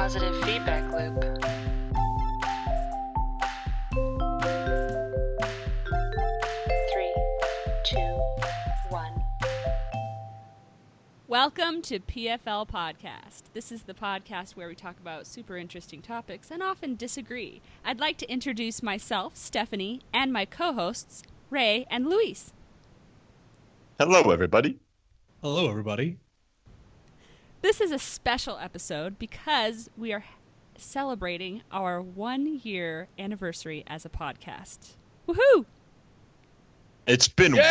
positive feedback loop. Three, two, one. Welcome to PFL Podcast. This is the podcast where we talk about super interesting topics and often disagree. I'd like to introduce myself, Stephanie, and my co hosts, Ray and Luis. Hello, everybody. Hello, everybody. This is a special episode because we are celebrating our one year anniversary as a podcast. Woohoo! It's been one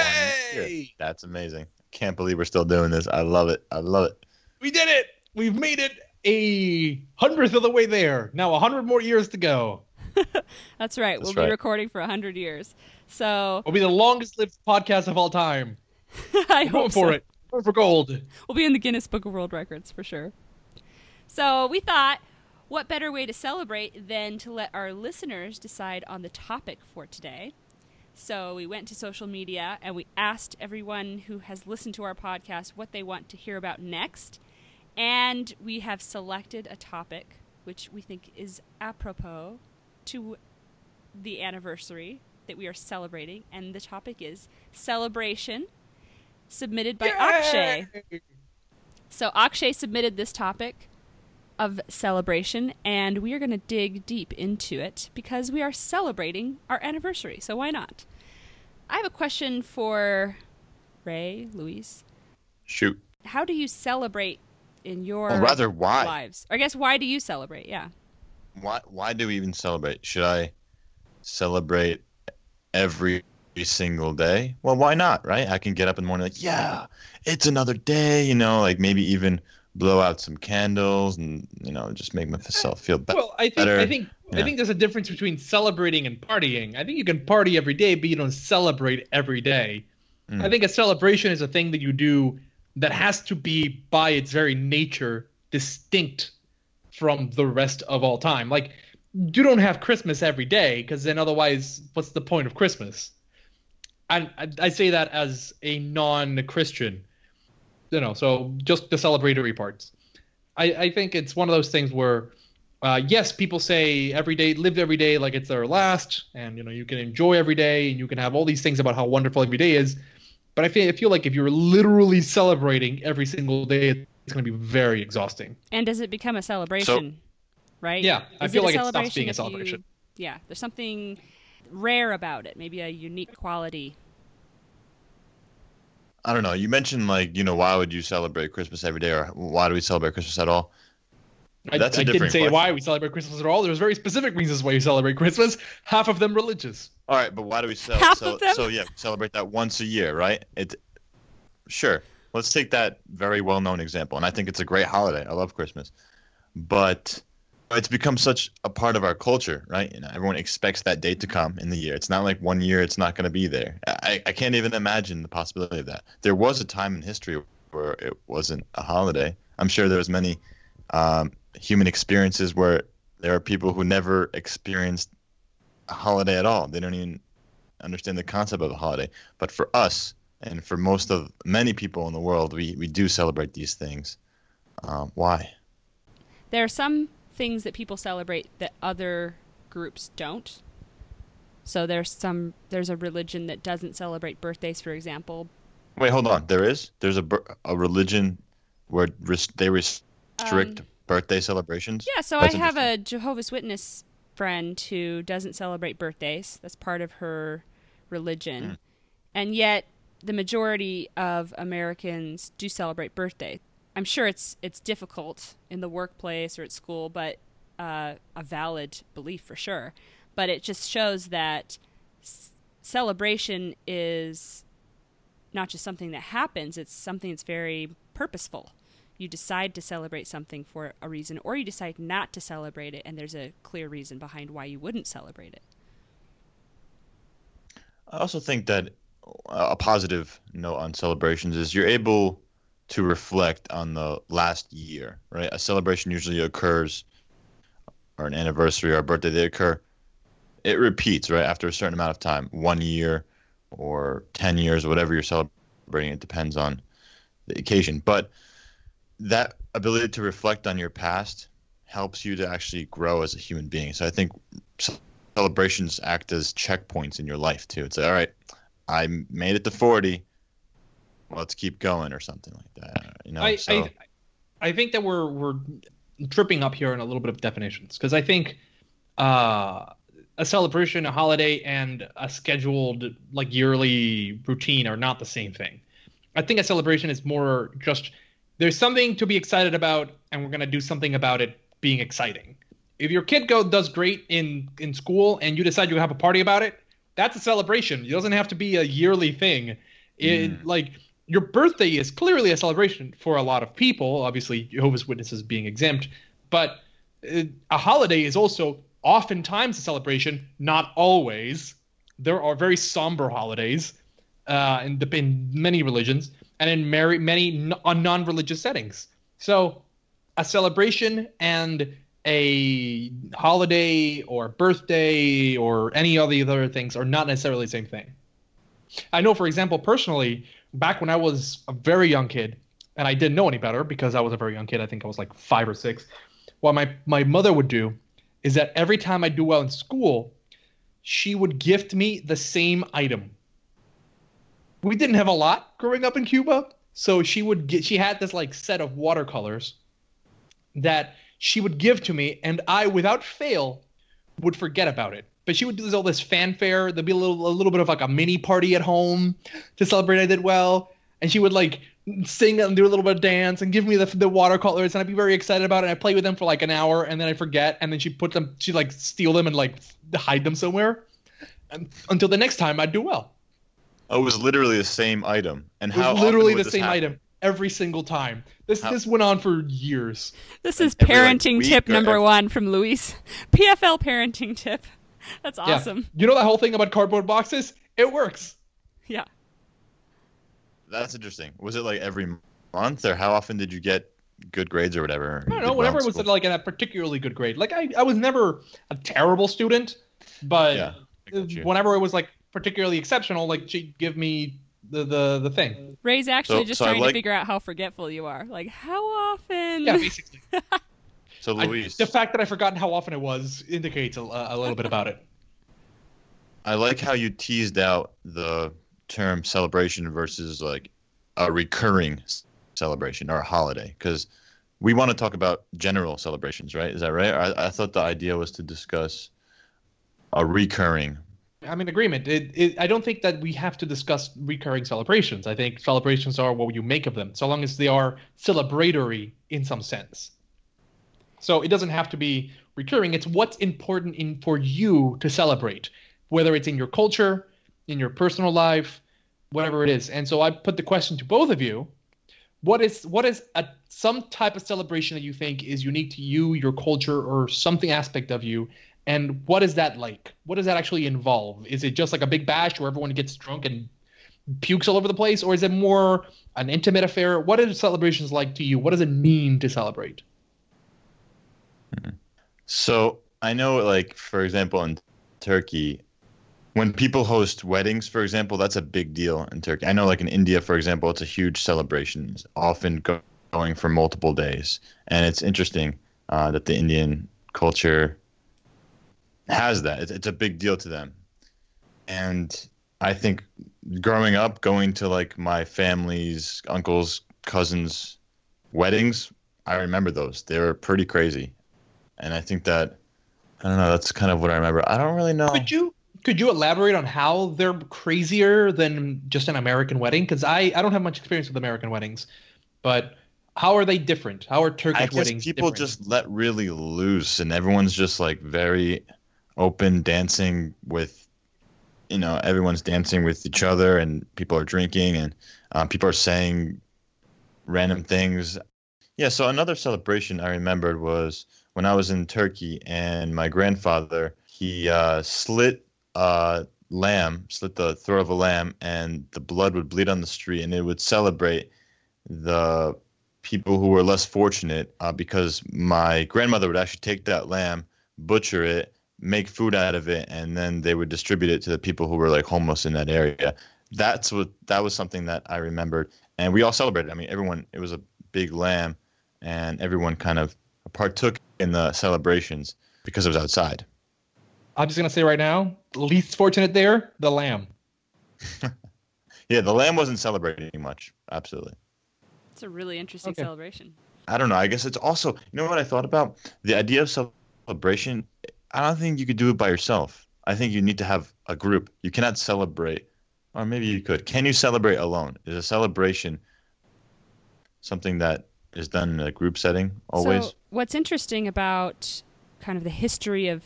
year. That's amazing. Can't believe we're still doing this. I love it. I love it. We did it! We've made it a hundredth of the way there. Now a hundred more years to go. That's right. That's we'll right. be recording for a 100 years. So We'll be the longest lived podcast of all time. I We're hope going for so. it. For gold. We'll be in the Guinness Book of World Records for sure. So we thought, what better way to celebrate than to let our listeners decide on the topic for today? So we went to social media and we asked everyone who has listened to our podcast what they want to hear about next. And we have selected a topic which we think is apropos to the anniversary that we are celebrating. And the topic is celebration, submitted by Akshay. So Akshay submitted this topic of celebration, and we are going to dig deep into it because we are celebrating our anniversary. So why not? I have a question for Ray, Luis. Shoot. How do you celebrate in your Or rather, why? lives? Or I guess why do you celebrate? Yeah. Why? Why do we even celebrate? Should I celebrate every single day? Well, why not? Right? I can get up in the morning like, yeah, it's another day. You know, like maybe even blow out some candles and you know just make myself feel better. Well, I think better. I think I think there's a difference between celebrating and partying. I think you can party every day, but you don't celebrate every day. Mm. I think a celebration is a thing that you do that has to be by its very nature distinct from the rest of all time. Like you don't have Christmas every day because then otherwise, what's the point of Christmas? And I, I say that as a non-Christian, you know. So just the celebratory parts. I, I think it's one of those things where, uh, yes, people say every day, live every day like it's their last, and you know you can enjoy every day, and you can have all these things about how wonderful every day is. But I feel I feel like if you're literally celebrating every single day, it's going to be very exhausting. And does it become a celebration? right? Yeah, I feel like it stops being a if you- celebration. yeah, there's something rare about it, maybe a unique quality. I don't know. You mentioned like you know why would you celebrate Christmas every day or why do we celebrate Christmas at all? I, That's a I didn't different say question. why we celebrate Christmas at all. There's very specific reasons why you celebrate Christmas. Half of them religious. All right, but why do we cel- Half so, of them? so yeah, celebrate that once a year, right? It sure. Let's take that very well-known example, and I think it's a great holiday. I love Christmas, but it's become such a part of our culture, right? And everyone expects that date to come in the year. It's not like one year it's not going to be there. I, I can't even imagine the possibility of that. There was a time in history where it wasn't a holiday. I'm sure there was many um, human experiences where there are people who never experienced a holiday at all. They don't even understand the concept of a holiday. But for us, and for most of many people in the world, we, we do celebrate these things. Um, why? There are some things that people celebrate that other groups don't. So there's some there's a religion that doesn't celebrate birthdays, for example. Wait, hold on. There is there's a a religion where res- they restrict Um, birthday celebrations. Yeah, so That's I have a Jehovah's Witness friend who doesn't celebrate birthdays. That's part of her religion. Hmm. And yet the majority of Americans do celebrate birthday. I'm sure it's it's difficult in the workplace or at school, but uh, a valid belief for sure. But it just shows that s- celebration is not just something that happens; it's something that's very purposeful you decide to celebrate something for a reason or you decide not to celebrate it and there's a clear reason behind why you wouldn't celebrate it I also think that a positive note on celebrations is you're able to reflect on the last year, right? A celebration usually occurs, or an anniversary or a birthday, they occur. It repeats, right? After a certain amount of time, one year or 10 years, or whatever you're celebrating, it depends on the occasion. But that ability to reflect on your past helps you to actually grow as a human being. So I think celebrations act as checkpoints in your life too. It's like, all right, I made it to 40. Let's keep going or something like that. You know, I, so I I think that we're we're tripping up here in a little bit of definitions because I think uh, a celebration, a holiday, and a scheduled like yearly routine are not the same thing. I think a celebration is more just there's something to be excited about, and we're gonna do something about it being exciting. If your kid go does great in in school and you decide you have a party about it, that's a celebration. It doesn't have to be a yearly thing. It like your birthday is clearly a celebration for a lot of people. Obviously, Jehovah's Witnesses being exempt, but uh, a holiday is also oftentimes a celebration. Not always. There are very somber holidays uh, in, in many religions and in many many non-religious settings. So, a celebration and a holiday or birthday or any of the other things are not necessarily the same thing. I know, for example, personally, back when I was a very young kid, and I didn't know any better because I was a very young kid. I think I was like five or six. What my my mother would do is that every time I do well in school, she would gift me the same item. We didn't have a lot growing up in Cuba, so she would get she had this like set of watercolors that she would give to me, and I, without fail, would forget about it. But she would do this, all this fanfare. There'd be a little, a little bit of like a mini party at home to celebrate I did well, and she would like sing and do a little bit of dance and give me the, the watercolors, and I'd be very excited about it. And I'd play with them for like an hour, and then I forget, and then she put them, she like steal them and like hide them somewhere, and, until the next time I'd do well. Oh, it was literally the same item. And It was how often literally would the same happen? item every single time. This How- this went on for years. This is every, like, parenting week tip number every- one from Luis. PFL parenting tip. That's Yeah. awesome. You know that whole thing about cardboard boxes? It works. Yeah. That's interesting. Was it like every month, or how often did you get good grades or whatever? I don't know. Whenever it was like in a particularly good grade, like I, I was never a terrible student, but Yeah, I got you. whenever it was like particularly exceptional, like she'd give me the the the thing. Ray's actually So- just so trying like- to figure out how forgetful you are. Like, how often? Yeah, basically. So I- the fact that I've forgotten how often it was indicates a, a little bit about it. I like how you teased out the term celebration versus like a recurring celebration or a holiday because we want to talk about general celebrations, right? Is that right? I, I thought the idea was to discuss a recurring. I'm in agreement. It, it, I don't think that we have to discuss recurring celebrations. I think celebrations are what you make of them, so long as they are celebratory in some sense. So it doesn't have to be recurring. It's what's important in for you to celebrate, whether it's in your culture, in your personal life, whatever it is. And so I put the question to both of you: What is what is a some type of celebration that you think is unique to you, your culture, or something aspect of you? And what is that like? What does that actually involve? Is it just like a big bash where everyone gets drunk and pukes all over the place, or is it more an intimate affair? What are celebrations like to you? What does it mean to celebrate? So I know, like for example, in Turkey, when people host weddings, for example, that's a big deal in Turkey. I know, like in India, for example, it's a huge celebration, it's often go- going for multiple days, and it's interesting uh, that the Indian culture has that. It's, it's a big deal to them, and I think growing up, going to like my family's uncles, cousins' weddings, I remember those. They were pretty crazy, and I think that I don't know. That's kind of what I remember. I don't really know. Could you could you elaborate on how they're crazier than just an American wedding? Because I I don't have much experience with American weddings, but how are they different? How are Turkish I guess weddings people different? just let really loose, and everyone's just like very open, dancing with, you know, everyone's dancing with each other, and people are drinking, and um, people are saying random things. Yeah. So another celebration I remembered was when I was in Turkey, and my grandfather he uh, slit a lamb, slit the throat of a lamb, and the blood would bleed on the street, and it would celebrate the people who were less fortunate uh, because my grandmother would actually take that lamb, butcher it, make food out of it, and then they would distribute it to the people who were like homeless in that area. That's what that was something that I remembered, and we all celebrated. I mean, everyone. It was a big lamb, and everyone kind of partook in the celebrations because it was outside. I'm just gonna say right now, least fortunate there, the lamb. Yeah, the lamb wasn't celebrating much. Absolutely. It's a really interesting Okay. celebration. I don't know. I guess it's also, you know what I thought about? The idea of celebration, I don't think you could do it by yourself. I think you need to have a group. You cannot celebrate, or maybe you could. Can you celebrate alone? Is a celebration something that is done in a group setting always? So what's interesting about kind of the history of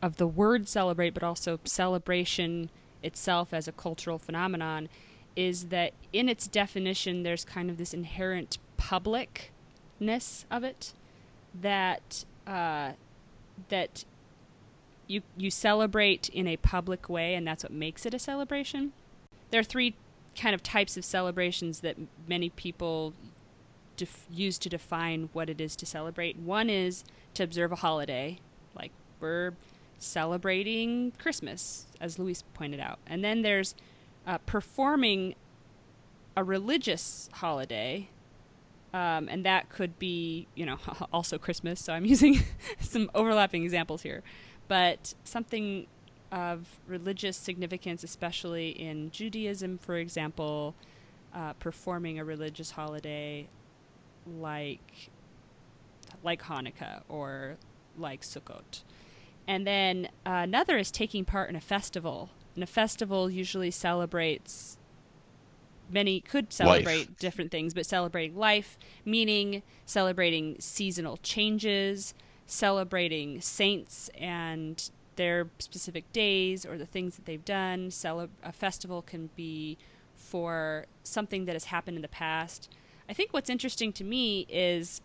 of the word celebrate, but also celebration itself as a cultural phenomenon, is that in its definition, there's kind of this inherent publicness of it that uh, that you you celebrate in a public way, and that's what makes it a celebration. There are three kind of types of celebrations that many people def- use to define what it is to celebrate. One is to observe a holiday, like we're celebrating Christmas, as Luis pointed out. And then there's uh, performing a religious holiday, um, and that could be, you know, also Christmas. So I'm using some overlapping examples here, but something of religious significance, especially in Judaism, for example, uh, performing a religious holiday like like Hanukkah or like Sukkot. And then uh, another is taking part in a festival. And a festival usually celebrates many could celebrate different things, but celebrating life, meaning celebrating seasonal changes, celebrating saints and their specific days or the things that they've done. Cele- a festival can be for something that has happened in the past. I think what's interesting to me is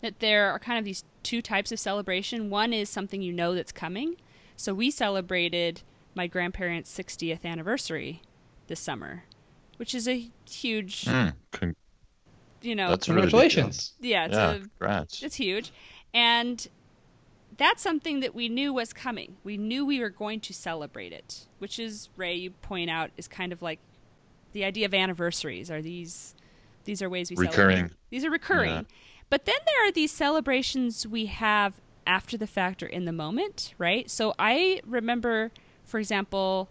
that there are kind of these two types of celebration. One is something you know that's coming. So we celebrated my grandparents' 60th anniversary this summer, which is a huge, Mm, con- you know, that's a really. Congratulations. yeah, it's yeah, a congrats. it's huge. And that's something that we knew was coming. We knew we were going to celebrate it, which is Ray you point out is kind of like the idea of anniversaries are these these are ways we Recurring. celebrate. These are recurring. Yeah. But then there are these celebrations we have after the fact or in the moment, right? So I remember, for example,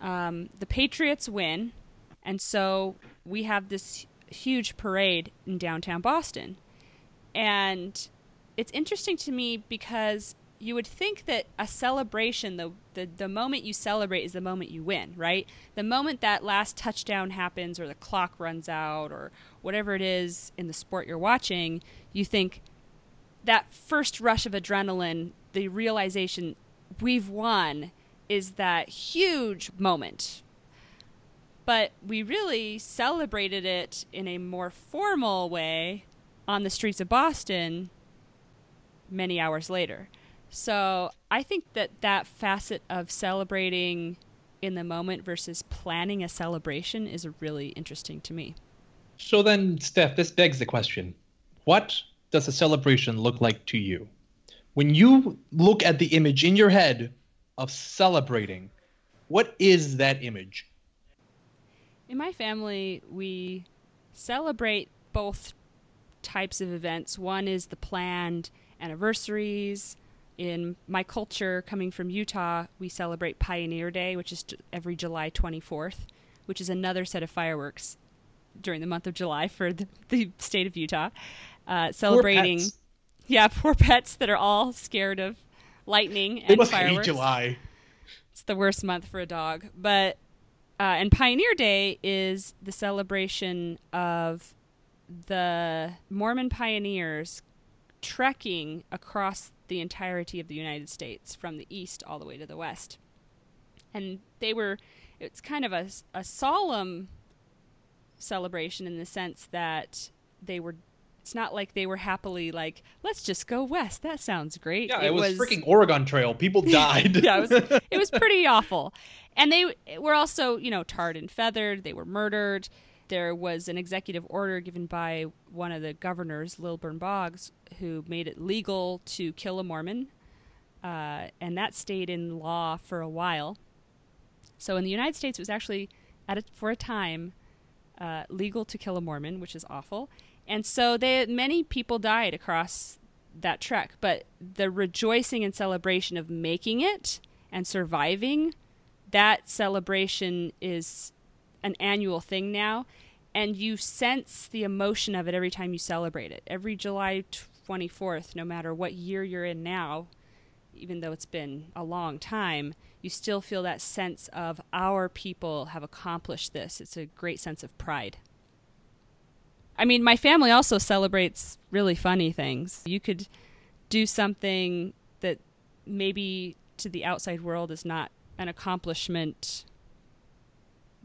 um, the Patriots win, and so we have this huge parade in downtown Boston. And it's interesting to me because you would think that a celebration, the, the the moment you celebrate is the moment you win, right? The moment that last touchdown happens or the clock runs out or whatever it is in the sport you're watching, you think that first rush of adrenaline, the realization we've won is that huge moment. But we really celebrated it in a more formal way on the streets of Boston many hours later. So I think that that facet of celebrating in the moment versus planning a celebration is really interesting to me. So then, Steph, this begs the question what does a celebration look like to you? When you look at the image in your head of celebrating, what is that image? In my family, we celebrate both types of events. One is the planned anniversaries. In my culture, coming from Utah, we celebrate Pioneer Day, which is every July 24th, which is another set of fireworks during the month of July for the, the state of Utah. Uh, celebrating, pets. yeah, poor pets that are all scared of lightning and They must hate. July. It's the worst month for a dog. But uh, and Pioneer Day is the celebration of the Mormon pioneers trekking across the entirety of the United States from the east all the way to the west. And they were, it's kind of a, a solemn celebration in the sense that they were, it's not like they were happily like, let's just go west. That sounds great. Yeah, it, was, freaking Oregon Trail. People died. yeah, it was it was pretty awful. And they were also, you know, tarred and feathered. They were murdered. There was an executive order given by one of the governors, Lilburn Boggs, who made it legal to kill a Mormon, uh, and that stayed in law for a while. So in the United States, it was actually a, for a time uh, legal to kill a Mormon, which is awful. And so they many people died across that trek. But the rejoicing and celebration of making it and surviving, that celebration is an annual thing now. And you sense the emotion of it every time you celebrate it. Every July 24th, no matter what year you're in now, even though it's been a long time, you still feel that sense of our people have accomplished this. It's a great sense of pride. I mean, my family also celebrates really funny things. You could do something that maybe to the outside world is not an accomplishment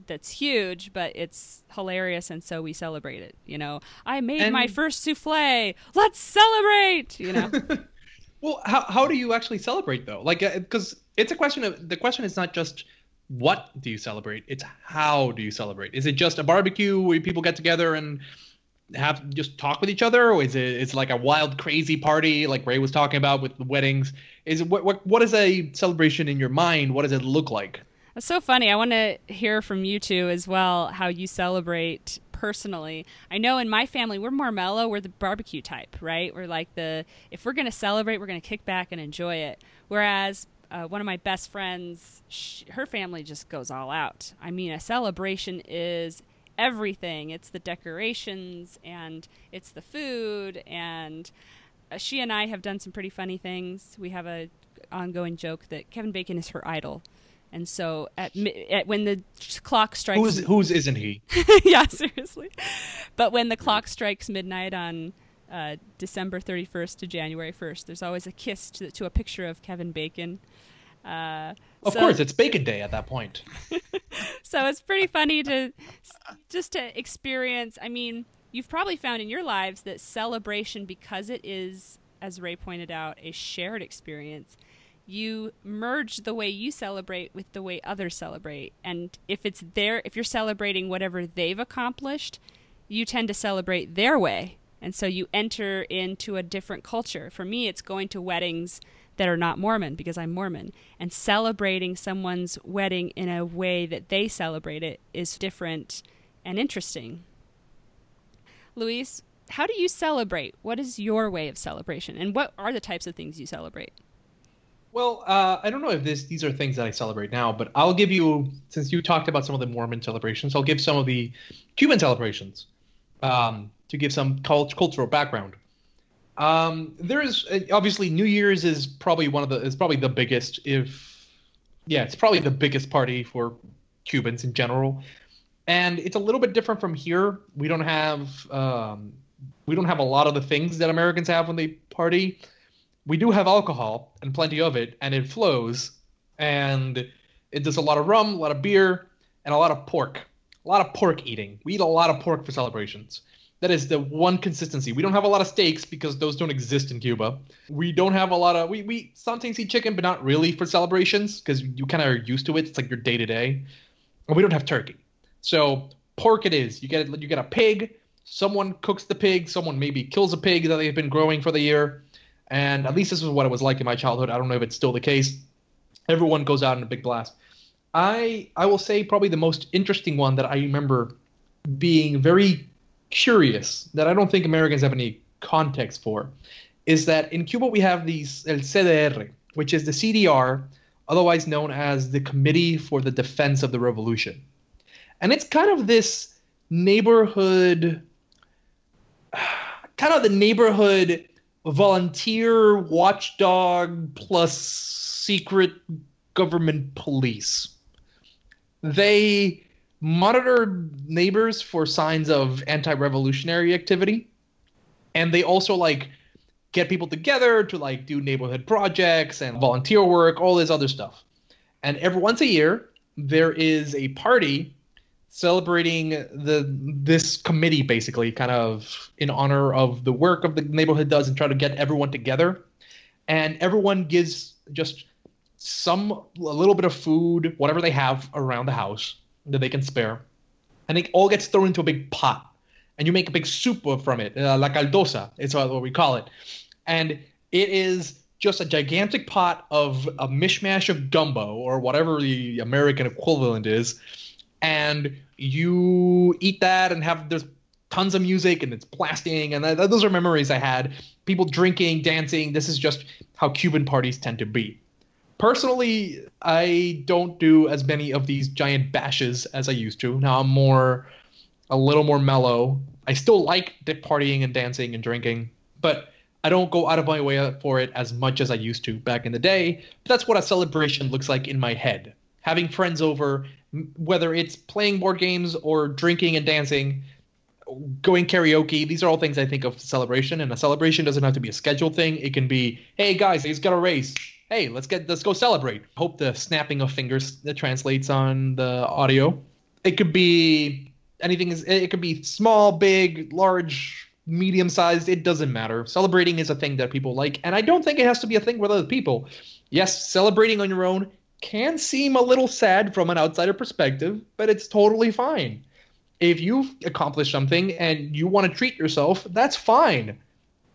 that's huge, but it's hilarious, and so we celebrate it. You know, I made And- my first souffle. Let's celebrate. You know, Well, how how do you actually celebrate though? Like, uh, because it's a question of the question is not just what do you celebrate; it's how do you celebrate. Is it just a barbecue where people get together and have just talk with each other, or is it it's like a wild, crazy party like Ray was talking about with the weddings? Is it what what what is a celebration in your mind? What does it look like? That's so funny. I want to hear from you two as well how you celebrate personally. I know in my family we're more mellow. We're the barbecue type, right? We're like the if we're gonna celebrate, we're gonna kick back and enjoy it. Whereas uh, one of my best friends, sh her family just goes all out. I mean, a celebration is everything. It's the decorations and it's the food and uh, she and I have done some pretty funny things. We have a ongoing joke that Kevin Bacon is her idol. And so at, at when the clock strikes Who's whose isn't he? yeah, seriously. But when the clock strikes midnight on uh, December 31st to January 1st, there's always a kiss to, to a picture of Kevin Bacon. Uh, Of so- course, it's Bacon Day at that point. so it's pretty funny to just to experience. I mean, you've probably found in your lives that celebration, because it is, as Ray pointed out, a shared experience. You merge the way you celebrate with the way others celebrate, and if it's their, if you're celebrating whatever they've accomplished, you tend to celebrate their way, and so you enter into a different culture. For me, it's going to weddings that are not Mormon because I'm Mormon, and celebrating someone's wedding in a way that they celebrate it is different and interesting. Luis, how do you celebrate? What is your way of celebration, and what are the types of things you celebrate? Well, uh, I don't know if this these are things that I celebrate now, but I'll give you since you talked about some of the Mormon celebrations, I'll give some of the Cuban celebrations um, to give some cult- cultural background. Um, there is uh, obviously New Year's is probably one of the is probably the biggest if yeah it's probably the biggest party for Cubans in general, and it's a little bit different from here. We don't have um, we don't have a lot of the things that Americans have when they party we do have alcohol and plenty of it, and it flows, and it does a lot of rum, a lot of beer, and a lot of pork. A lot of pork eating. We eat a lot of pork for celebrations. That is the one consistency. We don't have a lot of steaks because those don't exist in Cuba. We don't have a lot of we we sometimes eat chicken, but not really for celebrations because you kind of are used to it. It's like your day to day. And we don't have turkey. So pork it is. You get you get a pig. Someone cooks the pig. Someone maybe kills a pig that they've been growing for the year. And at least this is what it was like in my childhood. I don't know if it's still the case. Everyone goes out in a big blast. I I will say probably the most interesting one that I remember being very curious that I don't think Americans have any context for is that in Cuba we have these el CDR, which is the CDR, otherwise known as the Committee for the Defense of the Revolution. And it's kind of this neighborhood kind of the neighborhood volunteer watchdog plus secret government police. They monitor neighbors for signs of anti-revolutionary activity and they also like get people together to like do neighborhood projects and volunteer work all this other stuff and every once a year there is a party celebrating the this committee basically kind of in honor of the work of the neighborhood does and try to get everyone together. And everyone gives just some a little bit of food whatever they have around the house that they can spare. And it all gets thrown into a big pot. And you make a big soup from it uh, la caldosa it's what we call it. And it is just a gigantic pot of a mishmash of gumbo or whatever the american equivalent is and you eat that and have there's tons of music and it's blasting, and th- those are memories I had. People drinking, dancing. This is just how Cuban parties tend to be. Personally, I don't do as many of these giant bashes as I used to. Now I'm more, a little more mellow. I still like partying and dancing and drinking, but I don't go out of my way for it as much as I used to back in the day. But that's what a celebration looks like in my head. Having friends over, whether it's playing board games or drinking and dancing, going karaoke, these are all things I think of celebration. And a celebration doesn't have to be a scheduled thing. It can be, hey guys, he's got a race. Hey, let's get let's go celebrate. Hope the snapping of fingers that translates on the audio. It could be anything is it could be small, big, large, medium sized, it doesn't matter. Celebrating is a thing that people like, and I don't think it has to be a thing with other people. Yes, celebrating on your own can seem a little sad from an outsider perspective, but it's totally fine. If you've accomplished something and you want to treat yourself, that's fine.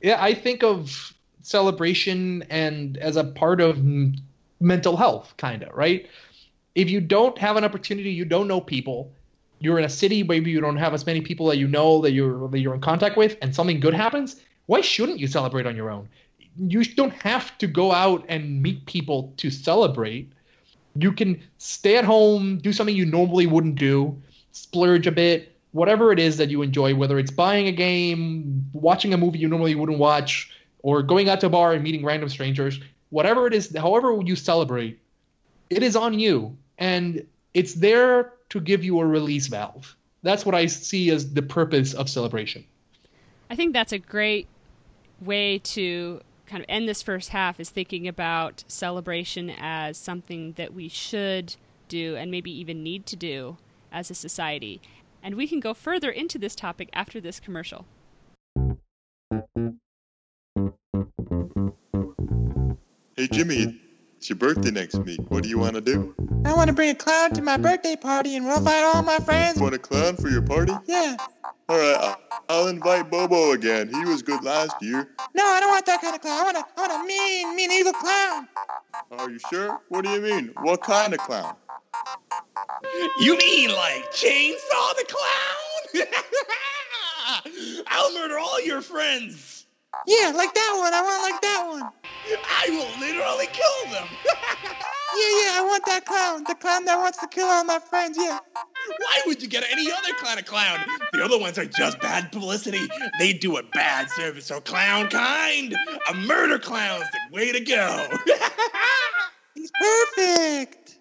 Yeah, I think of celebration and as a part of m- mental health, kind of, right? If you don't have an opportunity, you don't know people, you're in a city, maybe you don't have as many people that you know that you're that you're in contact with, and something good happens, why shouldn't you celebrate on your own? You don't have to go out and meet people to celebrate. You can stay at home, do something you normally wouldn't do, splurge a bit, whatever it is that you enjoy, whether it's buying a game, watching a movie you normally wouldn't watch, or going out to a bar and meeting random strangers, whatever it is, however you celebrate, it is on you. And it's there to give you a release valve. That's what I see as the purpose of celebration. I think that's a great way to kind of end this first half is thinking about celebration as something that we should do and maybe even need to do as a society. And we can go further into this topic after this commercial. Hey Jimmy, it's your birthday next week. What do you want to do? I want to bring a clown to my birthday party and we'll invite all my friends. You want a clown for your party? Yeah. All right, I'll, I'll invite Bobo again. He was good last year. No, I don't want that kind of clown. I want a, I want a mean, mean evil clown. Are you sure? What do you mean? What kind of clown? You mean like Chainsaw the Clown? I'll murder all your friends. Yeah, like that one. I want like that one. I will literally kill them. Yeah, yeah, I want that clown. The clown that wants to kill all my friends. Yeah. Why would you get any other kind of clown? The other ones are just bad publicity. They do a bad service. So clown kind, a murder clown's the way to go. He's perfect.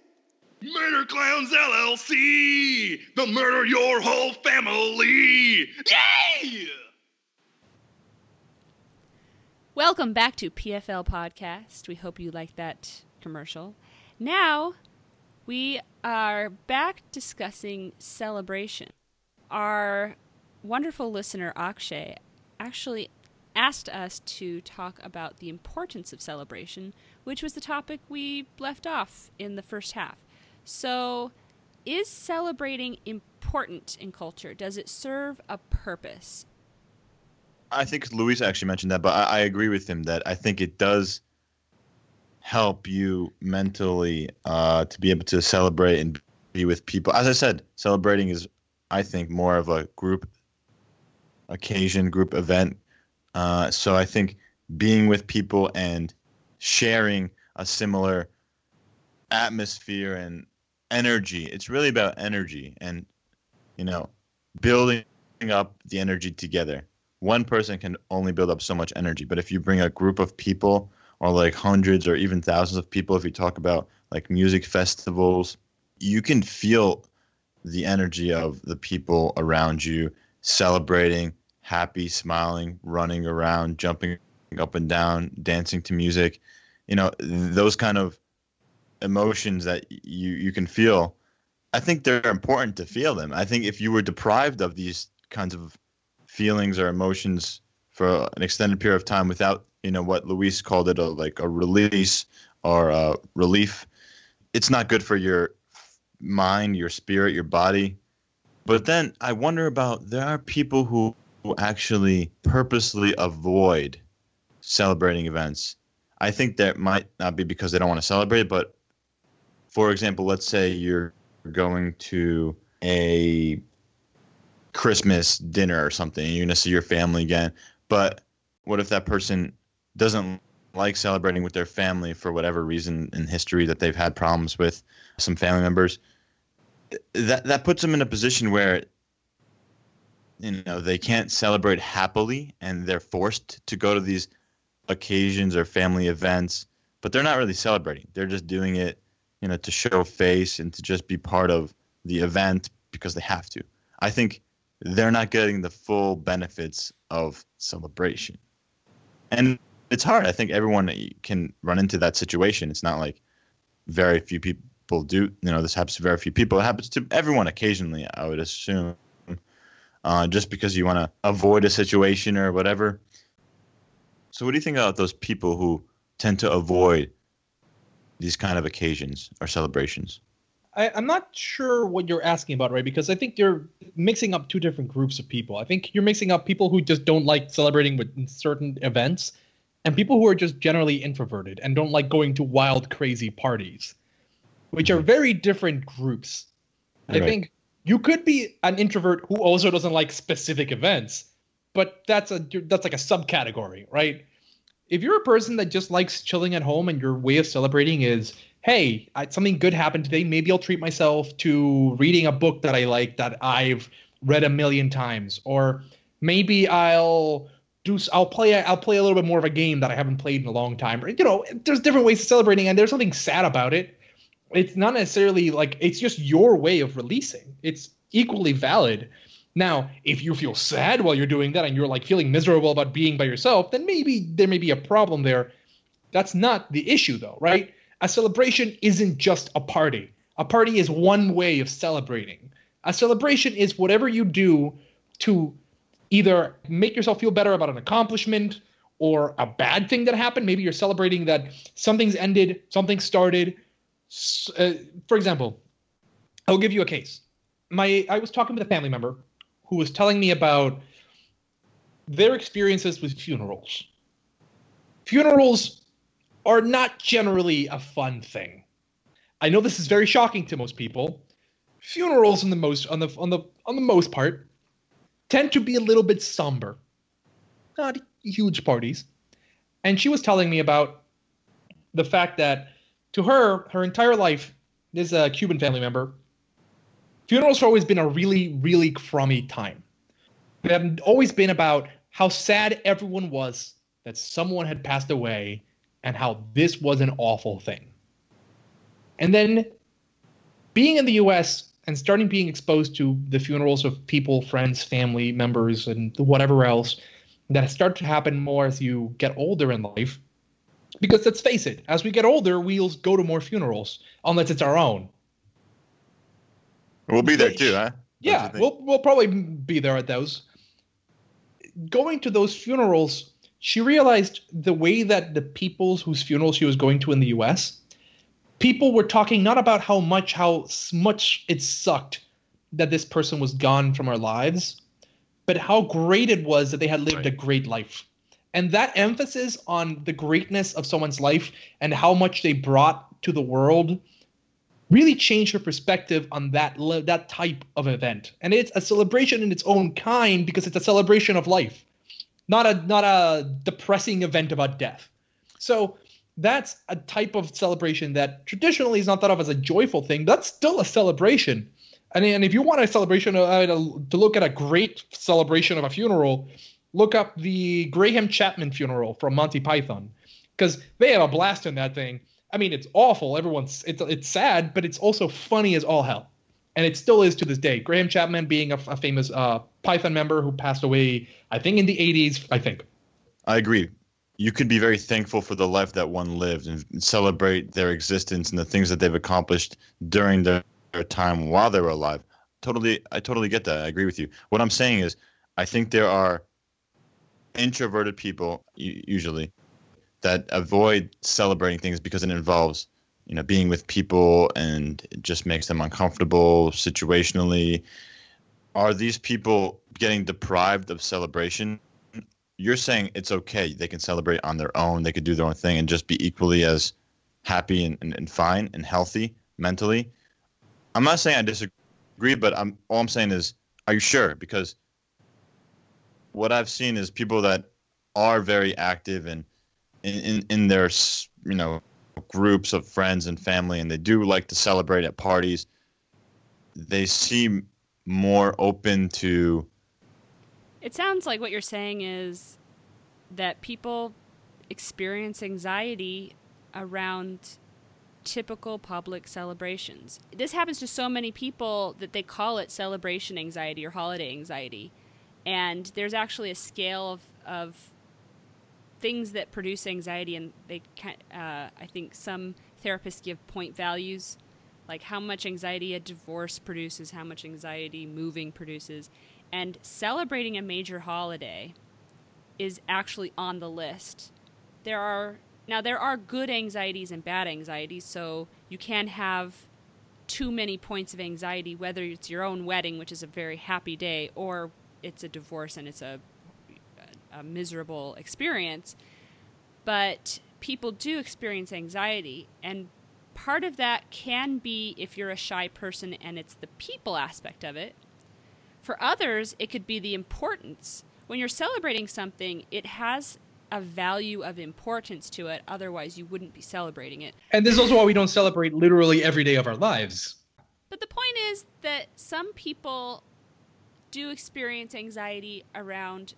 Murder Clowns LLC. They'll murder your whole family. Yay! Welcome back to PFL Podcast. We hope you liked that commercial. Now, we are back discussing celebration. Our wonderful listener, Akshay, actually asked us to talk about the importance of celebration, which was the topic we left off in the first half. So, is celebrating important in culture? Does it serve a purpose? I think Luis actually mentioned that, but I, I agree with him that I think it does help you mentally uh, to be able to celebrate and be with people. As I said, celebrating is, I think, more of a group occasion, group event. Uh, so I think being with people and sharing a similar atmosphere and energy. It's really about energy and, you know, building up the energy together one person can only build up so much energy. But if you bring a group of people, or like hundreds or even thousands of people, if you talk about like music festivals, you can feel the energy of the people around you celebrating, happy, smiling, running around, jumping up and down, dancing to music. You know, those kind of emotions that you you can feel. I think they're important to feel them. I think if you were deprived of these kinds of feelings or emotions for an extended period of time without you know what Luis called it a like a release or a relief it's not good for your mind your spirit your body but then I wonder about there are people who, who actually purposely avoid celebrating events I think that might not be because they don't want to celebrate but for example let's say you're going to a Christmas dinner or something. You're gonna see your family again. But what if that person doesn't like celebrating with their family for whatever reason in history that they've had problems with some family members? That that puts them in a position where you know they can't celebrate happily and they're forced to go to these occasions or family events but they're not really celebrating. They're just doing it you know to show face and to just be part of the event because they have to. I think they're not getting the full benefits of celebration. And it's hard i think everyone can run into that situation it's not like very few people do you know this happens to very few people it happens to everyone occasionally i would assume uh, just because you want to avoid a situation or whatever. So, what do you think about those people who tend to avoid these kind of occasions or celebrations? I, I'm not sure what you're asking about, right? Because I think you're mixing up two different groups of people. I think you're mixing up people who just don't like celebrating with certain events and people who are just generally introverted and don't like going to wild, crazy parties, which are very different groups. I think you could be an introvert who also doesn't like specific events, but that's a that's like a subcategory, right? If you're a person that just likes chilling at home and your way of celebrating is, hey, I, something good happened today, maybe I'll treat myself to reading a book that I like that I've read a million times, or maybe I'll do I'll play I'll play a little bit more of a game that I haven't played in a long time. Or, you know, there's different ways of celebrating, and there's something sad about it it's not necessarily like it's just your way of releasing. It's equally valid. Now, if you feel sad while you're doing that and you're like feeling miserable about being by yourself, then maybe there may be a problem there. That's not the issue though, right? A celebration isn't just a party. A party is one way of celebrating. A celebration is whatever you do to either make yourself feel better about an accomplishment or a bad thing that happened. Maybe you're celebrating that something's ended, something started, uh, for example, I'll give you a case. My I was talking with a family member who was telling me about their experiences with funerals. Funerals are not generally a fun thing. I know this is very shocking to most people. Funerals, on the most on the on the on the most part, tend to be a little bit somber. Not huge parties. And she was telling me about the fact that to her, her entire life, this is a Cuban family member. Funerals have always been a really, really crummy time. They have always been about how sad everyone was that someone had passed away and how this was an awful thing. And then being in the US and starting being exposed to the funerals of people, friends, family members, and whatever else that start to happen more as you get older in life because let's face it, as we get older, we'll go to more funerals unless it's our own. We'll be there too, huh? Don't Yeah, we'll we'll probably be there at those. Going to those funerals, she realized the way that the people whose funerals she was going to in the U.S. People were talking not about how much how much it sucked that this person was gone from our lives, but how great it was that they had lived a great life. And that emphasis on the greatness of someone's life and how much they brought to the world really changed her perspective on that that type of event. And it's a celebration in its own kind because it's a celebration of life, not a not a depressing event about death. So that's a type of celebration that traditionally is not thought of as a joyful thing. That's still a celebration. And, and if you want a celebration uh, to to look at a great celebration of a funeral, look up the Graham Chapman funeral from Monty Python, because they have a blast in that thing. I mean, it's awful. Everyone's it's it's sad, but it's also funny as all hell, and it still is to this day. Graham Chapman being a, a famous uh, Python member who passed away, I think in the '80s. I think. I agree. You could be very thankful for the life that one lived and celebrate their existence and the things that they've accomplished during their, their time while they were alive. Totally, I totally get that. I agree with you. What I'm saying is, I think there are introverted people usually that avoid celebrating things because it involves, you know, being with people and it just makes them uncomfortable situationally. Are these people getting deprived of celebration you're saying it's okay. They can celebrate on their own. They could do their own thing and just be equally as happy and, and, and fine and healthy mentally. I'm not saying I disagree, but I'm all I'm saying is Are you sure? Because what I've seen is people that are very active and in, in, in their you know groups of friends and family, and they do like to celebrate at parties. They seem more open to It sounds like what you're saying is that people experience anxiety around typical public celebrations. This happens to so many people that they call it celebration anxiety or holiday anxiety. And there's actually a scale of, of things that produce anxiety, and they can, uh, I think some therapists give point values, like how much anxiety a divorce produces, how much anxiety moving produces, and celebrating a major holiday is actually on the list. There are now there are good anxieties and bad anxieties, so you can have too many points of anxiety, whether it's your own wedding, which is a very happy day, or it's a divorce and it's a, a miserable experience. But people do experience anxiety, and part of that can be if you're a shy person and it's the people aspect of it. For others, it could be the importance. When you're celebrating something, it has a value of importance to it, otherwise, you wouldn't be celebrating it. And this is also why we don't celebrate literally every day of our lives. But the point is that some people do experience anxiety around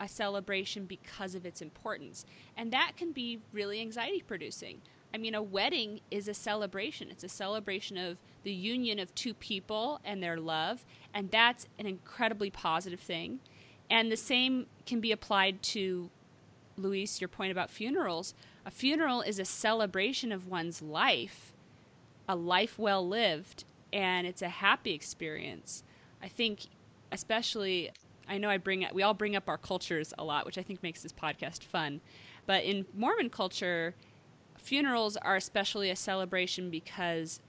a celebration because of its importance. And that can be really anxiety producing. I mean, a wedding is a celebration. It's a celebration of the union of two people and their love. And that's an incredibly positive thing. And the same can be applied to, Luis, your point about funerals. A funeral is a celebration of one's life, a life well lived, and it's a happy experience. I think, especially, I know I bring we all bring up our cultures a lot, which I think makes this podcast fun. But in Mormon culture, funerals are especially a celebration because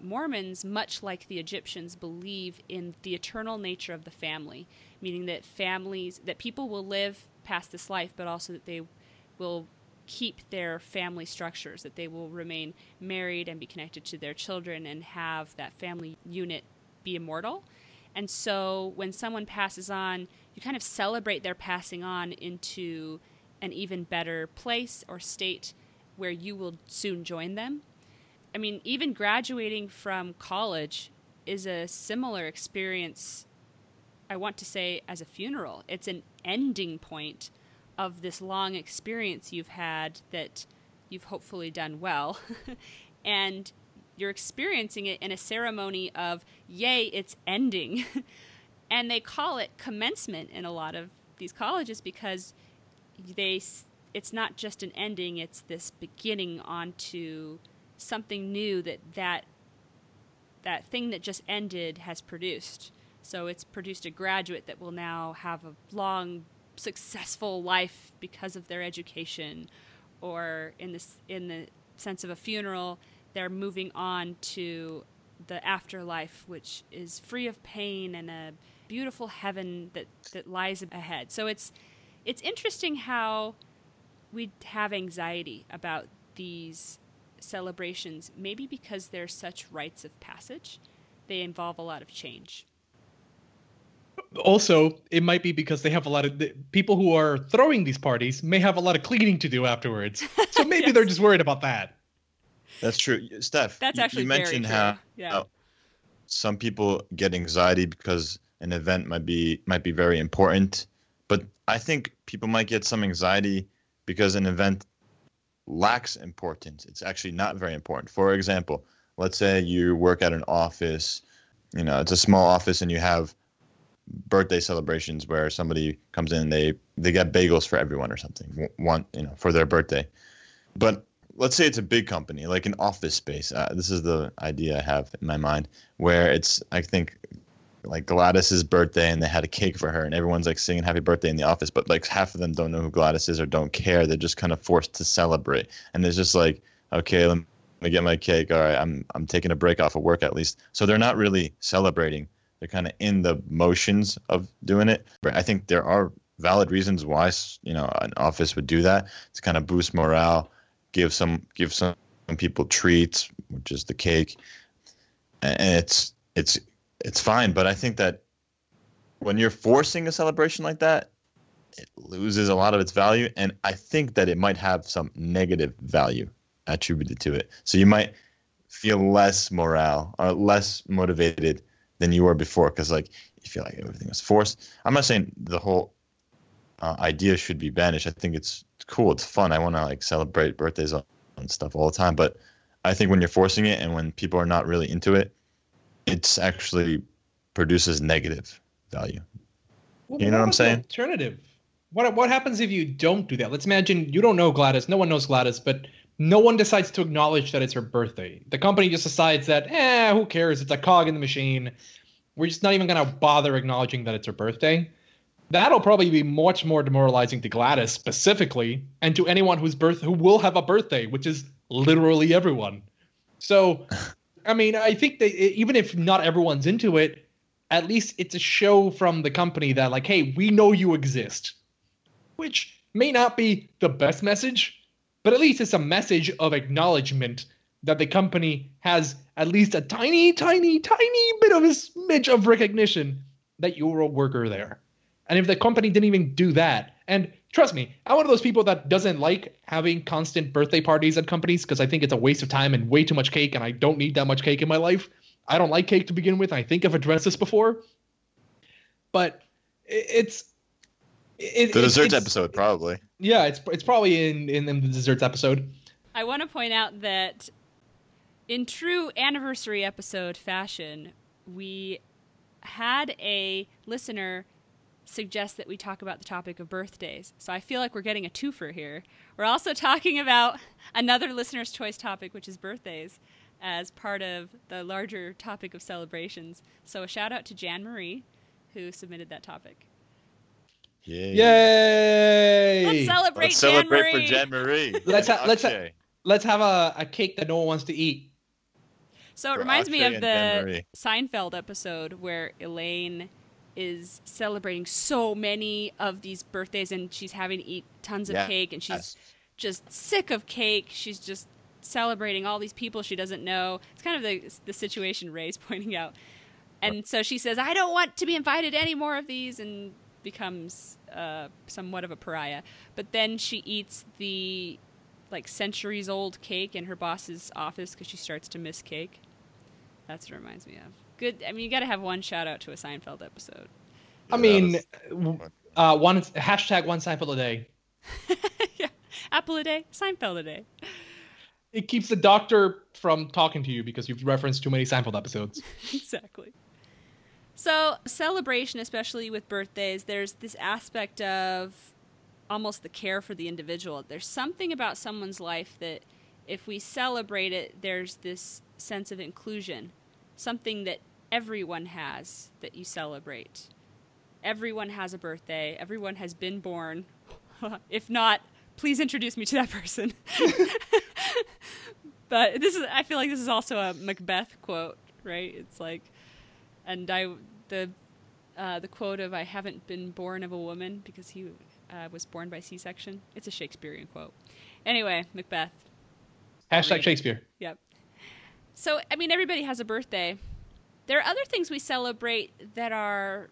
Mormons, much like the Egyptians, believe in the eternal nature of the family, meaning that families, that people will live past this life, but also that they will keep their family structures, that they will remain married and be connected to their children and have that family unit be immortal. And so when someone passes on, you kind of celebrate their passing on into an even better place or state where you will soon join them. I mean, even graduating from college is a similar experience, I want to say, as a funeral. It's an ending point of this long experience you've had that you've hopefully done well. and you're experiencing it in a ceremony of, yay, it's ending. and they call it commencement in a lot of these colleges because they it's not just an ending it's this beginning onto something new that that that thing that just ended has produced. So it's produced a graduate that will now have a long successful life because of their education or in this in the sense of a funeral they're moving on to the afterlife which is free of pain and a beautiful heaven that that lies ahead. So it's it's interesting how we have anxiety about these celebrations, maybe because they're such rites of passage. They involve a lot of change. Also, it might be because they have a lot of the, people who are throwing these parties may have a lot of cleaning to do afterwards. So maybe Yes. they're just worried about that. That's true, Steph. That's you- actually you very mentioned how Yeah. how some people get anxiety because an event might be might be very important, but I think people might get some anxiety because an event lacks importance. It's actually not very important. For example, let's say you work at an office, you know, it's a small office and you have birthday celebrations where somebody comes in and they they get bagels for everyone or something one you know for their birthday but let's say it's a big company like an office space uh, this is the idea i have in my mind where it's i think like gladys's birthday and they had a cake for her and everyone's like singing happy birthday in the office but like half of them don't know who gladys is or don't care. They're just kind of forced to celebrate. And there's just like okay let me get my cake. All right i'm i'm taking a break off of work at least. So they're not really celebrating. They're kind of in the motions of doing it. But i think there are valid reasons why you know an office would do that. To kind of boost morale give some give some people treats which is the cake. And it's it's it's fine but i think that when you're forcing a celebration like that, it loses a lot of its value, and I think that it might have some negative value attributed to it. So you might feel less morale or less motivated than you were before because like you feel like everything was forced. I'm not saying the whole uh, idea should be banished. I think it's cool. It's fun. I want to like celebrate birthdays and stuff all the time. But I think when you're forcing it and when people are not really into it, it's actually produces negative value. Well, You know what I'm saying? Alternative. What what happens if you don't do that? Let's imagine you don't know Gladys. No one knows Gladys, but no one decides to acknowledge that it's her birthday. The company just decides that, eh, who cares? It's a cog in the machine. We're just not even gonna bother acknowledging that it's her birthday. That'll probably be much more demoralizing to Gladys specifically, and to anyone whose birth who will have a birthday, which is literally everyone. So, I mean, I think that even if not everyone's into it, at least it's a show from the company that like hey we know you exist. Which may not be the best message but at least it's a message of acknowledgement that the company has at least a tiny tiny tiny bit of a smidge of recognition that you're a worker there and if the company didn't even do that and trust me i'm one of those people that doesn't like having constant birthday parties at companies because i think it's a waste of time and way too much cake and i don't need that much cake in my life I don't like cake to begin with. I think I've addressed this before, but it's it, The desserts it's- episode, probably. Yeah, it's it's probably in, in in the desserts episode. I want to point out that in true anniversary episode fashion, we had a listener suggest that we talk about the topic of birthdays. So I feel like we're getting a twofer here. We're also talking about another listener's choice topic, which is birthdays, as part of the larger topic of celebrations. So a shout out to Jan Marie, who submitted that topic. Yay. Yay! Let's celebrate, Let's celebrate Jan for Jan Marie. Let's ha- let's ha- Let's have a, a cake that no one wants to eat. So it For reminds me of the Seinfeld episode where Elaine is celebrating so many of these birthdays and she's having to eat tons of Yeah. cake and she's Yes. just sick of cake. She's just celebrating all these people she doesn't know. It's kind of the the situation Ray's pointing out. And so she says, "I don't want to be invited any more of these," and becomes uh, somewhat of a pariah. But then she eats the like centuries old cake in her boss's office because she starts to miss cake. That's what it reminds me of. Good. I mean, you got to have one shout out to a Seinfeld episode. I mean, that uh, one hashtag one Seinfeld a day. yeah, apple a day, Seinfeld a day. It keeps the doctor from talking to you because you've referenced too many Seinfeld episodes. exactly. So, celebration, especially with birthdays, there's this aspect of almost the care for the individual. There's something about someone's life that, if we celebrate it, there's this sense of inclusion, something that everyone has that you celebrate. Everyone has a birthday, everyone has been born. if not, please introduce me to that person. but this is I feel like this is also a Macbeth quote, right? It's like and I the uh, the quote of "I haven't been born of a woman because he uh, was born by C-section." It's a Shakespearean quote. Anyway, Macbeth. Hashtag. Shakespeare. Yep. So I mean, everybody has a birthday. There are other things we celebrate that are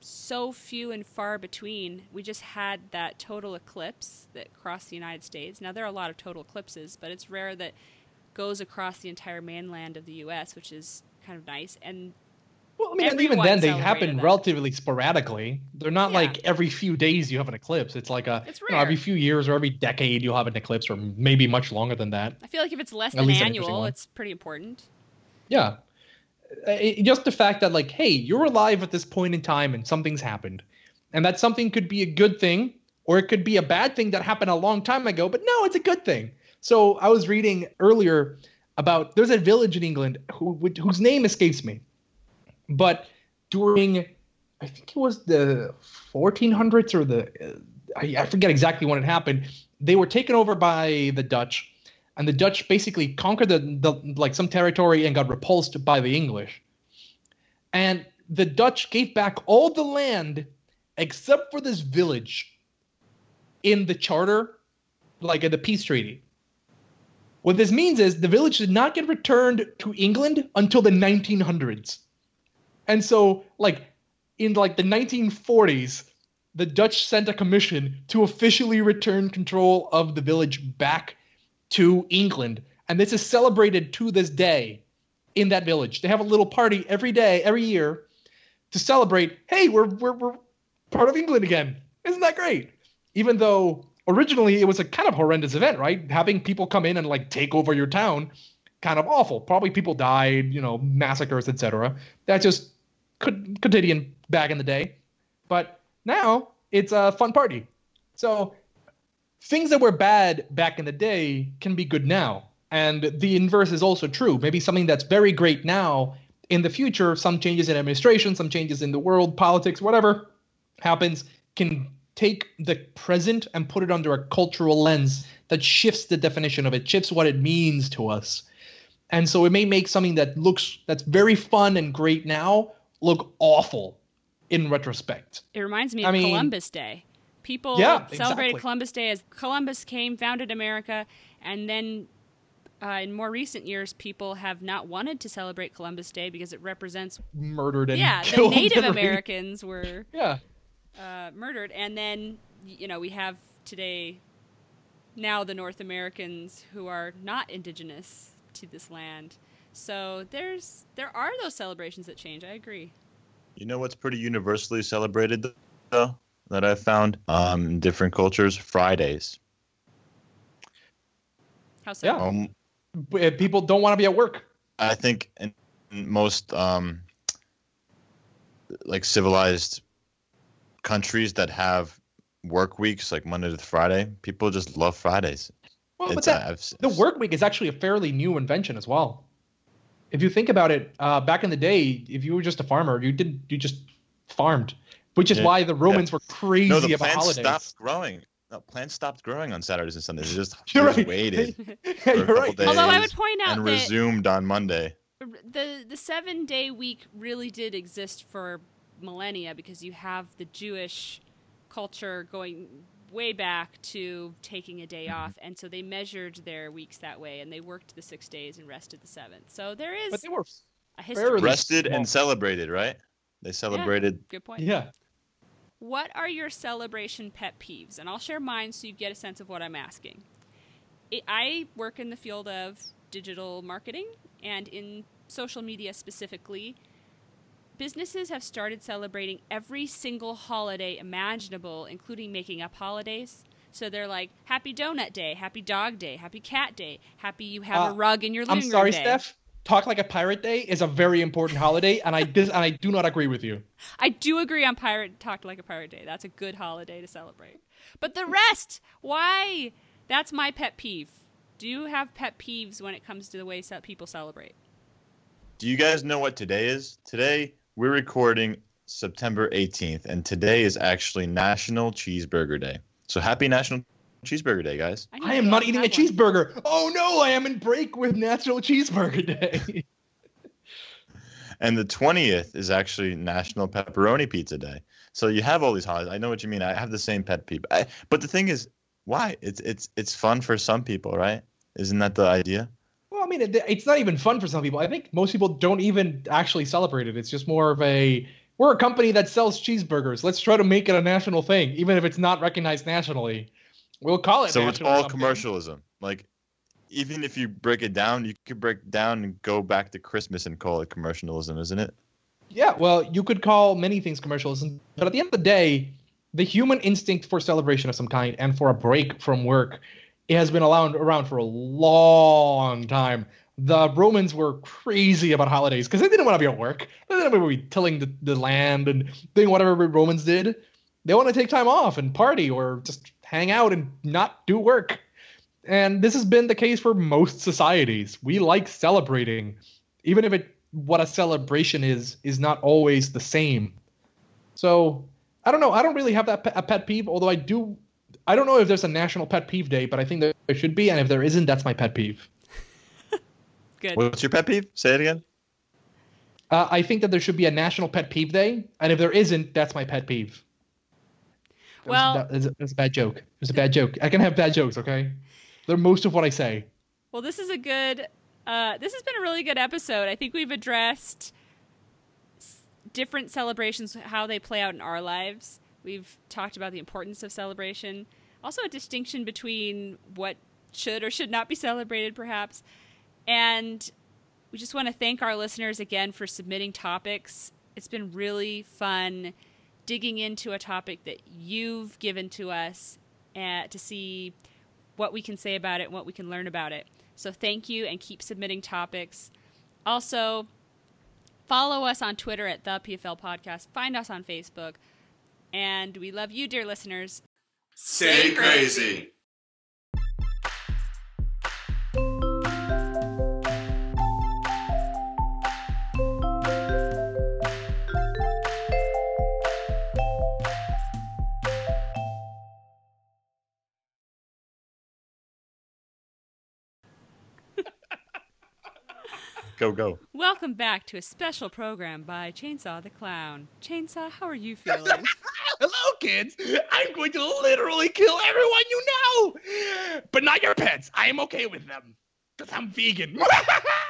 so few and far between. We just had that total eclipse that crossed the United States. Now there are a lot of total eclipses, but it's rare that goes across the entire mainland of the U.S., which is kind of nice. And Well, I mean, even then, they happen that. relatively sporadically. They're not Yeah. like every few days you have an eclipse. It's like a It's you know, every few years or every decade you'll have an eclipse, or maybe much longer than that. I feel like if it's less At than least an annual, it's pretty important. Yeah. Uh, it- just the fact that, like, hey, you're alive at this point in time and something's happened. And that something could be a good thing or it could be a bad thing that happened a long time ago, but no, it's a good thing. So I was reading earlier about there's a village in England who, whose name escapes me. But during, I think it was the 1400s or the, uh, I, I forget exactly when it happened, they were taken over by the Dutch and the Dutch basically conquered the, the like some territory and got repulsed by the English. And the Dutch gave back all the land except for this village in the charter, like in the peace treaty. What this means is the village did not get returned to England until the 1900s. And so, like, in like the 1940s, the Dutch sent a commission to officially return control of the village back to England, and this is celebrated to this day in that village. They have a little party every day, every year, to celebrate. Hey, we're we're we're part of England again. Isn't that great? Even though originally it was a kind of horrendous event, right? Having people come in and like take over your town, kind of awful. Probably people died, you know, massacres, etc. That's just quotidian back in the day, but now it's a fun party. So things that were bad back in the day can be good now, and the inverse is also true. Maybe something that's very great now in the future, some changes in administration, some changes in the world, politics, whatever happens, can take the present and put it under a cultural lens that shifts the definition of it, shifts what it means to us. And so it may make something that looks that's very fun and great now look awful in retrospect. It reminds me I of mean- Columbus Day. People Yeah, celebrated exactly. Columbus Day as Columbus came, founded America, and then uh, in more recent years, people have not wanted to celebrate Columbus Day because it represents Murdered and yeah the Native every- Americans were Yeah. uh, murdered, and then you know we have today now the North Americans who are not indigenous to this land. So there's there are those celebrations that change. I agree. You know what's pretty universally celebrated though that I've found um, in different cultures? Fridays. How so? Yeah. Um, People don't want to be at work. I think in in most um, like civilized countries that have work weeks like Monday to Friday, people just love Fridays. Well, but that, uh, I've the work week is actually a fairly new invention as well. If you think about it, uh, back in the day, if you were just a farmer, you didn't you just farmed, which is Yeah, why the Romans were crazy No, the about plants holidays. stopped growing. No, plants stopped growing on Saturdays and Sundays. They just, You're just right. waited Yeah, you're right. days Although I would point out and that resumed on Monday. the the seven day week really did exist for millennia because you have the Jewish culture going way back to taking a day mm-hmm. off, and so they measured their weeks that way, and they worked the six days and rested the seventh. So there is But they were a history. Rested small. and celebrated, right? They celebrated. Yeah, Good point. Yeah. What are your celebration pet peeves? And I'll share mine so you get a sense of what I'm asking. I work in the field of digital marketing and in social media specifically. Businesses have started celebrating every single holiday imaginable, including making up holidays. So they're like, Happy Donut Day, Happy Dog Day, Happy Cat Day, Happy you have a Uh, rug in your living I'm sorry, room day. Steph. Talk like a pirate day is a very important holiday, and I dis- and I do not agree with you. I do agree on Pirate Talk Like a Pirate Day. That's a good holiday to celebrate. But the rest, why? That's my pet peeve. Do you have pet peeves when it comes to the way ce- people celebrate? Do you guys know what today is? Today we're recording September 18th, and today is actually National Cheeseburger Day. So happy National Cheeseburger Day, guys! need I am not eating a one. cheeseburger. Oh no, I am in break with National Cheeseburger Day. And the 20th is actually National Pepperoni Pizza Day. So you have all these holidays. I know what you mean. I have the same pet peeve. I, but the thing is, why? It's it's it's fun for some people, right? Isn't that the idea? well, I mean, it, it's not even fun for some people. I think most people don't even actually celebrate it. It's just more of a we're a company that sells cheeseburgers. Let's try to make it a national thing, even if it's not recognized nationally. We'll call it. So it's all commercialism. Like, even if you break it down, you could break down and go back to Christmas and call it commercialism, isn't it? Yeah, well, you could call many things commercialism, but at the end of the day, the human instinct for celebration of some kind and for a break from work it has been around around for a long time. The Romans were crazy about holidays because they didn't want to be at work. They didn't want to be tilling the, the land and doing whatever Romans did. They want to take time off and party or just hang out and not do work. And this has been the case for most societies. We like celebrating, even if it what a celebration is is not always the same. So I don't know. I don't really have that pe- a pet peeve, although I do. I don't know if there's a national pet peeve day, but I think there should be, and if there isn't, that's my pet peeve. Good. What's your pet peeve? Say it again. Uh, I think that there should be a national pet peeve day, and if there isn't, that's my pet peeve. Well- was, a, that was a bad joke. It was a bad joke. I can have bad jokes, okay? They're most of what I say. Well, this is a good. Uh, this has been a really good episode. I think we've addressed s- different celebrations, how they play out in our lives. We've talked about the importance of celebration, also a distinction between what should or should not be celebrated, perhaps. And we just want to thank our listeners again for submitting topics. It's been really fun digging into a topic that you've given to us and to see what we can say about it and what we can learn about it. So thank you and keep submitting topics. Also, follow us on Twitter at the PFL Podcast. Find us on Facebook. And we love you, dear listeners. Stay crazy. Go go. Welcome back to a special program by Chainsaw the Clown. Chainsaw, how are you feeling? Hello, kids. I'm going to literally kill everyone you know, but not your pets. I am okay with them because I'm vegan.